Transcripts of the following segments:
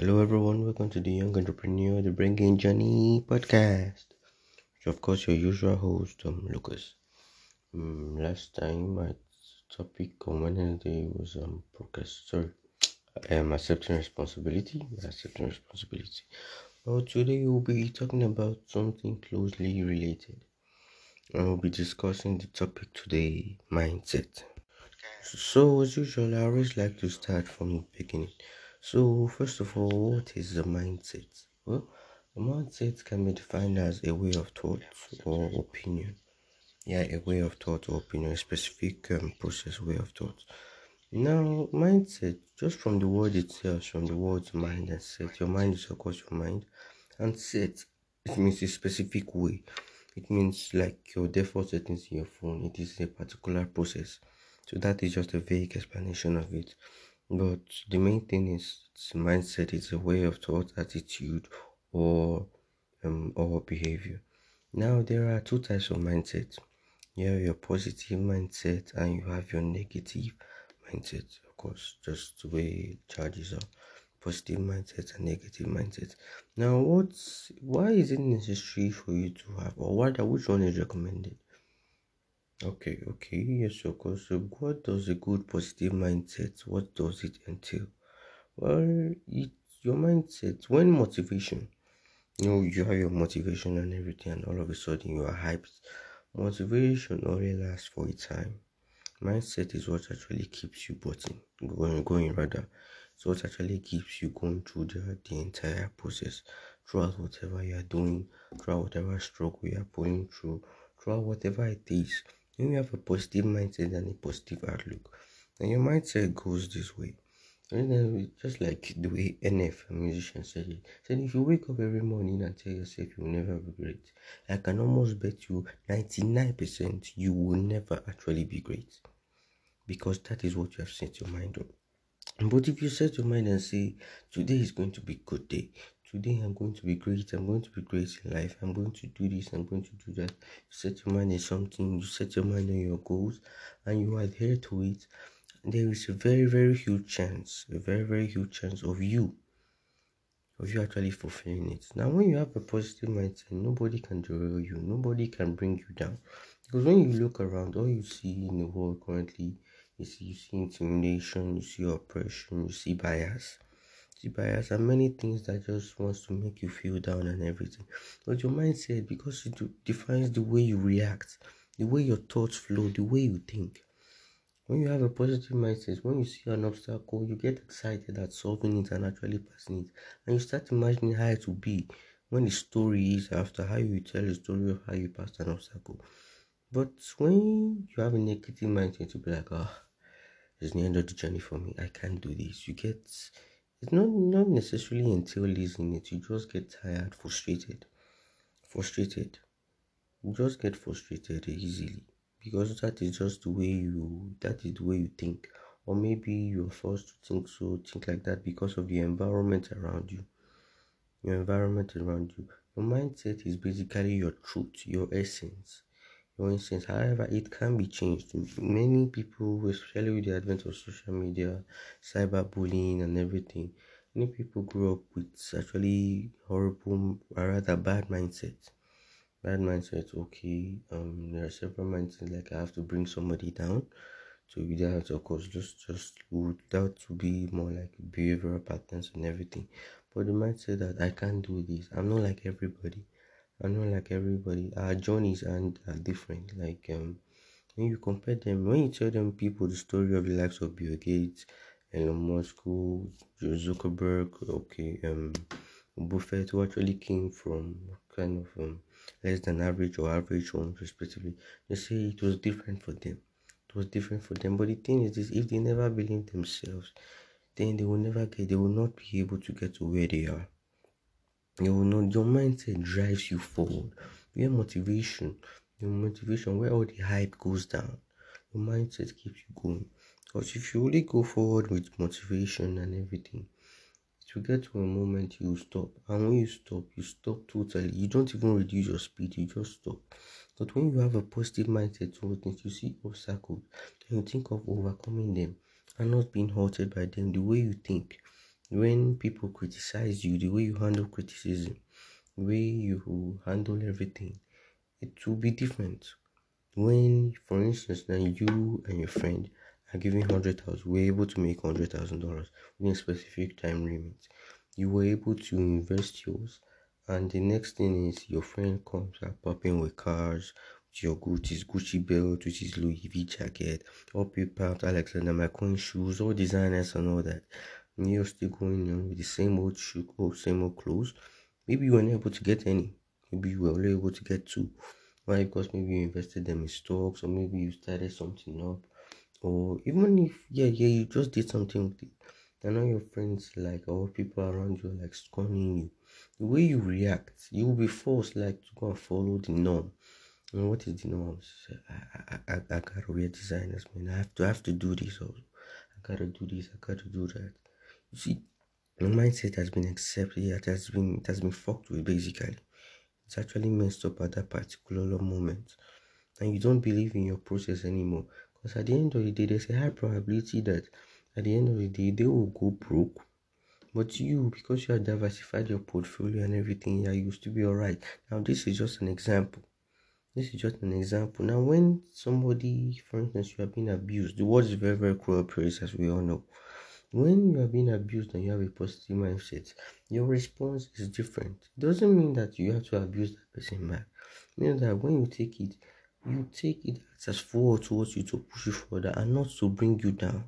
Hello, everyone. Welcome to the Young Entrepreneur, the Bringing Journey podcast. So, of course, your usual host, um, Lucas. Um, last time, my topic on Wednesday was um, procrast- sorry, um, accepting responsibility. Accepting responsibility. Well, today we'll be talking about something closely related. And we'll be discussing the topic today mindset. So, as usual, I always like to start from the beginning. So, first of all, what is the mindset? Well, a mindset can be defined as a way of thought or opinion. Yeah, a way of thought or opinion, a specific um, process, way of thought. Now, mindset, just from the word itself, from the words mind and set, your mind is of course your mind, and set, it means a specific way. It means like your default settings in your phone, it is a particular process. So, that is just a vague explanation of it. But the main thing is mindset is a way of thought, attitude, or um, or behavior. Now there are two types of mindset. You have your positive mindset and you have your negative mindset. Of course, just the way charges are. Positive mindset and negative mindset. Now, what's why is it necessary for you to have, or what? Which one is recommended? Okay, okay, yes, of course. So, what does a good positive mindset? What does it entail? Well, it your mindset when motivation, you know, you have your motivation and everything, and all of a sudden you are hyped. Motivation only lasts for a time. Mindset is what actually keeps you button going, going rather. So what actually keeps you going through the, the entire process, throughout whatever you are doing, throughout whatever struggle you are going through, throughout whatever it is when you have a positive mindset and a positive outlook, and your mindset goes this way. Then just like the way NF, a musician, said it, said if you wake up every morning and tell yourself you will never be great, I can almost bet you 99% you will never actually be great. Because that is what you have set your mind on. But if you set your mind and say, today is going to be a good day, today I'm going to be great, I'm going to be great in life, I'm going to do this, I'm going to do that. You set your mind on something, you set your mind on your goals, and you adhere to it. There is a very, very huge chance, a very, very huge chance of you, of you actually fulfilling it. Now, when you have a positive mindset, nobody can derail you, nobody can bring you down. Because when you look around, all you see in the world currently is you see intimidation, you see oppression, you see bias bias and many things that just wants to make you feel down and everything. But your mindset, because it defines the way you react, the way your thoughts flow, the way you think. When you have a positive mindset, when you see an obstacle, you get excited at solving it and actually passing it, and you start imagining how it will be when the story is after how you tell the story of how you passed an obstacle. But when you have a negative mindset, you'll be like, ah, oh, it's the end of the journey for me. I can't do this. You get it's not not necessarily until laziness. You just get tired, frustrated, frustrated. You just get frustrated easily because that is just the way you that is the way you think, or maybe you're forced to think so, think like that because of the environment around you. Your environment around you. Your mindset is basically your truth, your essence for instance, however, it can be changed. Many people, especially with the advent of social media, cyberbullying, and everything, many people grow up with actually horrible, or rather bad mindset. Bad mindset. Okay, um, there are several mindsets like I have to bring somebody down. So without, of course, just just without to be more like behavioral patterns and everything. But the mindset that I can't do this. I'm not like everybody. I'm not like everybody. Our journeys are, are different. Like um, when you compare them, when you tell them people the story of the lives of Bill Gates, Elon Musk, Zuckerberg, okay, um, Buffett, who actually came from kind of um, less than average or average homes, respectively, they say it was different for them. It was different for them. But the thing is, this if they never believe themselves, then they will never get, they will not be able to get to where they are. You know your mindset drives you forward. Your motivation, your motivation, where all the hype goes down, your mindset keeps you going. Because if you only go forward with motivation and everything, it will get to a moment you stop. And when you stop, you stop totally. You don't even reduce your speed, you just stop. But when you have a positive mindset towards things, you see obstacles, then you think of overcoming them and not being halted by them the way you think when people criticize you, the way you handle criticism, the way you handle everything, it will be different. When, for instance, now you and your friend are giving hundred thousand, we're able to make hundred thousand dollars within a specific time limit. You were able to invest yours, and the next thing is your friend comes up popping with cars, your Gucci, Gucci belt, which is Louis V jacket, all people out Alexander McQueen shoes, all designers and all that you're still going on with the same old shoe or same old clothes. Maybe you weren't able to get any. Maybe you were only able to get two. Why? Because maybe you invested them in stocks, or maybe you started something up, or even if yeah, yeah, you just did something with it. And now your friends like or people around you like scorning you. The way you react, you will be forced like to go and follow the norm. And what is the norm? I, I, I, I gotta wear designers, man. I have to I have to do this also. I gotta do this, I gotta do that. You see, your mindset has been accepted, it has been it has been fucked with basically. It's actually messed up at that particular moment. And you don't believe in your process anymore. Because at the end of the day, there's a high probability that at the end of the day they will go broke. But you, because you have diversified your portfolio and everything, yeah, you to be alright. Now this is just an example. This is just an example. Now when somebody, for instance, you have been abused, the world is very, very cruel place as we all know when you are being abused and you have a positive mindset, your response is different. It doesn't mean that you have to abuse that person back. It means that when you take it, you take it as forward towards you to push you further and not to bring you down.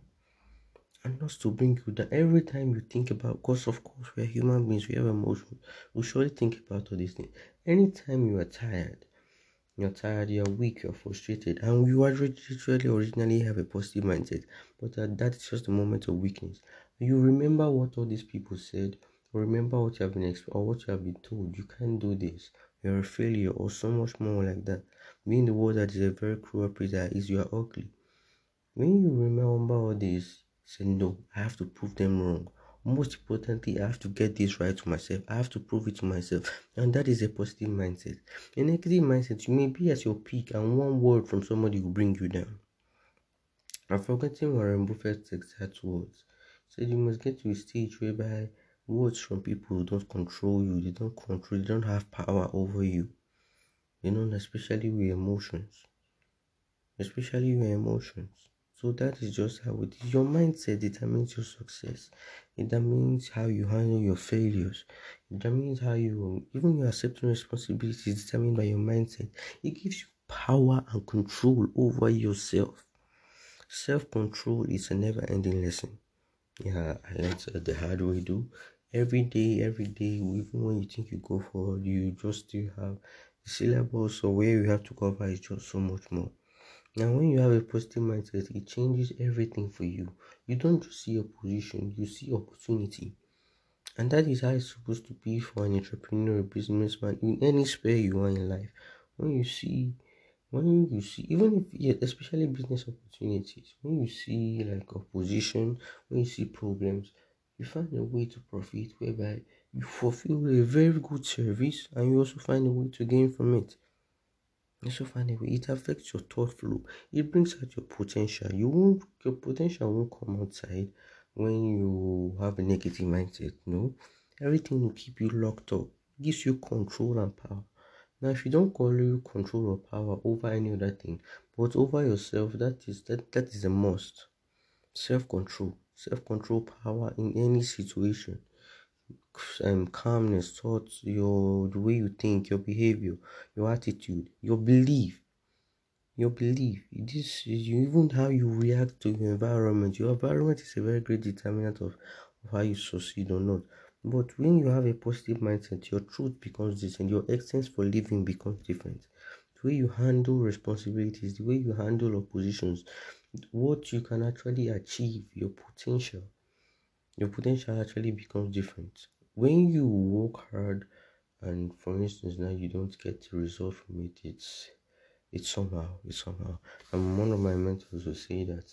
And not to bring you down. Every time you think about, because of course we are human beings, we have emotions. We surely think about all these things. Anytime you are tired, you're tired, you're weak, you're frustrated, and you literally originally have a positive mindset, but uh, that is just a moment of weakness. You remember what all these people said, remember what you have been exp- or what you have been told. You can't do this. You're a failure, or so much more like that. Being the world that is a very cruel place that is you are ugly. When you remember all this, say no, I have to prove them wrong most importantly i have to get this right to myself. I have to prove it to myself. And that is a positive mindset. A negative mindset you may be at your peak and one word from somebody will bring you down. I'm forgetting warren buffett's exact words. He said you must get to a stage whereby words from people who don't control you they don't control they don't have power over you. You know especially with emotions. Especially with emotions so that is just how it is. Your mindset determines your success. It determines how you handle your failures. It determines how you even your accepting responsibility is determined by your mindset. It gives you power and control over yourself. Self-control is a never-ending lesson. Yeah, I learned the hard way too. Every day, every day, even when you think you go forward, you just still have the syllabus or where you have to cover is just so much more. Now, when you have a positive mindset, it changes everything for you. You don't just see opposition, you see opportunity. And that is how it's supposed to be for an entrepreneur, a businessman, in any sphere you are in life. When you see, when you see, even if, yeah, especially business opportunities, when you see like opposition, when you see problems, you find a way to profit whereby you fulfill a very good service and you also find a way to gain from it. So funny. It affects your thought flow. It brings out your potential. You won't your potential won't come outside when you have a negative mindset. No, everything will keep you locked up. Gives you control and power. Now, if you don't call you control or power over any other thing, but over yourself, that is that that is a must. Self control, self control, power in any situation um, calmness, thoughts, your the way you think, your behavior, your attitude, your belief, your belief. This is even how you react to your environment. Your environment is a very great determinant of, of how you succeed or not. But when you have a positive mindset, your truth becomes different, your essence for living becomes different. The way you handle responsibilities, the way you handle oppositions, what you can actually achieve, your potential, your potential actually becomes different when you work hard and for instance now you don't get the result from it it's it's somehow it's somehow. And one of my mentors will say that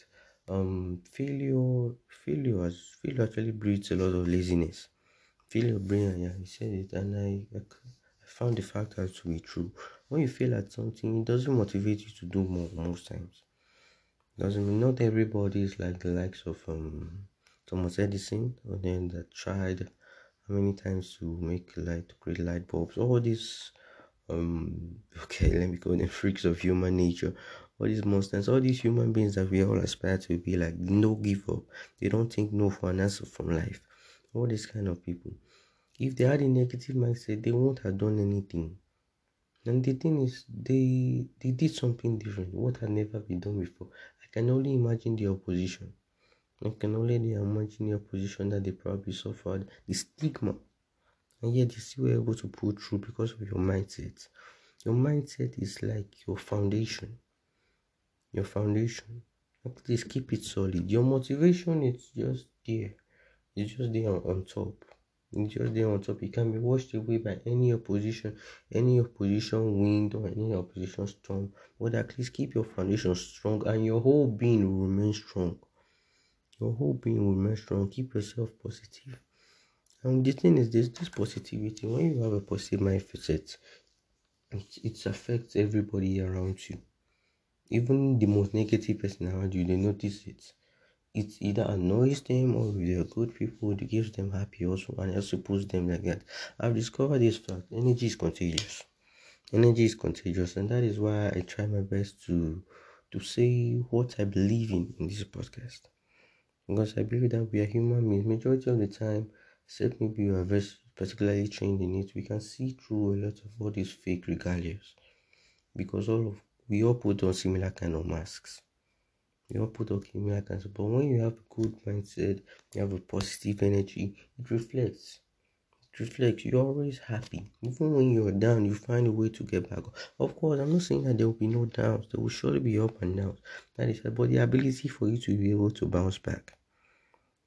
um failure failure has failure actually breeds a lot of laziness. Failure brain yeah he said it and I, I found the fact out to be true. When you fail at something it doesn't motivate you to do more most times. Doesn't mean not everybody is like the likes of um Thomas Edison, or then that tried how many times to make light, to create light bulbs. All these, um, okay, let me call them freaks of human nature. All these monsters, all these human beings that we all aspire to be like, no give up. They don't think no for an answer from life. All these kind of people. If they had a negative mindset, they won't have done anything. And the thing is, they they did something different, what had never been done before. I can only imagine the opposition. I can only imagine the position that they probably suffered, the stigma, and yet they still were able to pull through because of your mindset. Your mindset is like your foundation. Your foundation. Please keep it solid. Your motivation is just there. It's just there on, on top. It's just there on top. It can be washed away by any opposition, any opposition wind or any opposition storm. But at least keep your foundation strong and your whole being will remain strong your whole being will remain strong. Keep yourself positive. And the thing is this this positivity, when you have a positive mindset, it, it affects everybody around you. Even the most negative person around you, they notice it. It either annoys them or if they're good people, it gives them happy also and also puts them like that. I've discovered this fact energy is contagious. Energy is contagious, and that is why I try my best to to say what I believe in in this podcast because I believe that we are human beings. Majority of the time, except maybe you are very particularly trained in it, we can see through a lot of all these fake regalias because all of we all put on similar kind of masks. We all put on similar kinds of, but when you have a good mindset, you have a positive energy, it reflects. It reflects. You're always happy. Even when you're down, you find a way to get back. Of course, I'm not saying that there will be no downs. There will surely be up and downs. That is, but the ability for you to be able to bounce back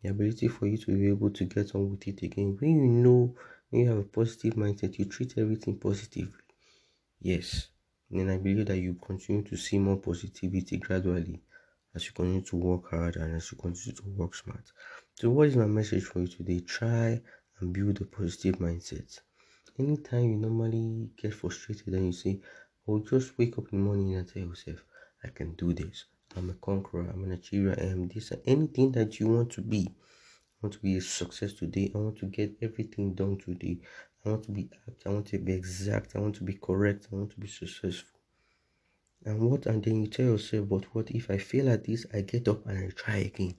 the ability for you to be able to get on with it again. When you know, when you have a positive mindset, you treat everything positively. Yes. And I believe that you continue to see more positivity gradually as you continue to work hard and as you continue to work smart. So, what is my message for you today? Try and build a positive mindset. Anytime you normally get frustrated and you say, "Oh, just wake up in the morning and tell yourself, I can do this. I'm a conqueror, I'm an achiever, I am this, anything that you want to be. I want to be a success today. I want to get everything done today. I want to be apt. I want to be exact. I want to be correct. I want to be successful. And what? And then you tell yourself, but what if I fail at this? I get up and I try again.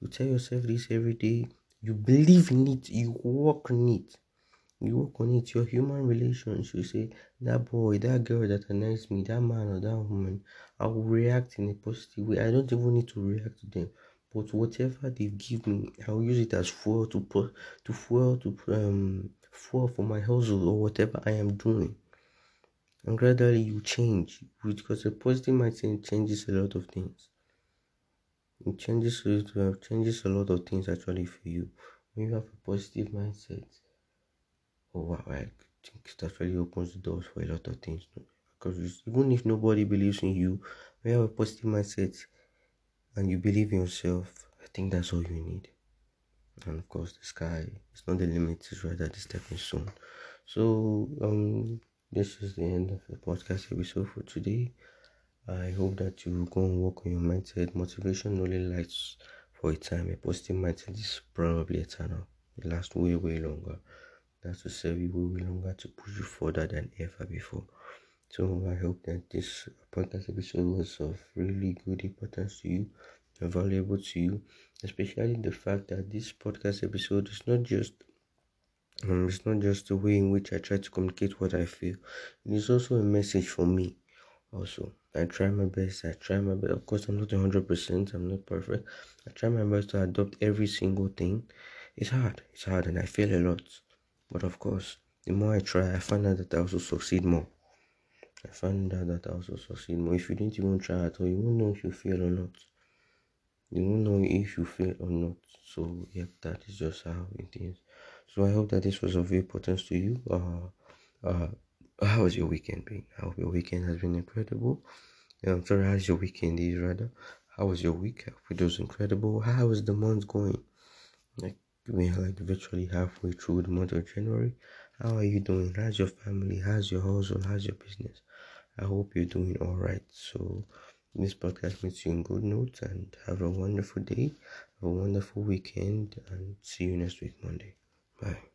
You tell yourself this every day. You believe in it. You work on it you work on it, your human relations, you say, that boy, that girl that annoys me, that man or that woman, I will react in a positive way. I don't even need to react to them. But whatever they give me, I'll use it as fuel to put to fuel to um fuel for my hustle or whatever I am doing. And gradually you change because a positive mindset changes a lot of things. It changes it uh, changes a lot of things actually for you when you have a positive mindset wow, I think it actually opens the doors for a lot of things. Because even if nobody believes in you, when you have a positive mindset and you believe in yourself, I think that's all you need. And of course, the sky is not the limit; it's rather the stepping stone. So, um, this is the end of the podcast episode for today. I hope that you go and work on your mindset. Motivation only lasts for a time. A positive mindset is probably eternal. It lasts way, way longer that's to serve you way longer to push you further than ever before. So I hope that this podcast episode was of really good importance to you and valuable to you, especially the fact that this podcast episode is not just um, it's not just the way in which I try to communicate what I feel. It is also a message for me. Also, I try my best. I try my best. Of course, I'm not hundred percent. I'm not perfect. I try my best to adopt every single thing. It's hard. It's hard, and I fail a lot. But of course, the more I try, I find out that I also succeed more. I find out that I also succeed more. If you didn't even try at all, you won't know if you fail or not. You won't know if you fail or not. So, yeah, that is just how it is. So, I hope that this was of importance to you. Uh, uh, how was your weekend been? I hope your weekend has been incredible. Yeah, I'm sorry, how's your weekend is rather? How was your week? I hope it was incredible. How is the month going? Like, we are like virtually halfway through the month of January. How are you doing? How's your family? How's your household? How's your business? I hope you're doing all right. So, this podcast meets you in good notes and have a wonderful day, have a wonderful weekend, and see you next week, Monday. Bye.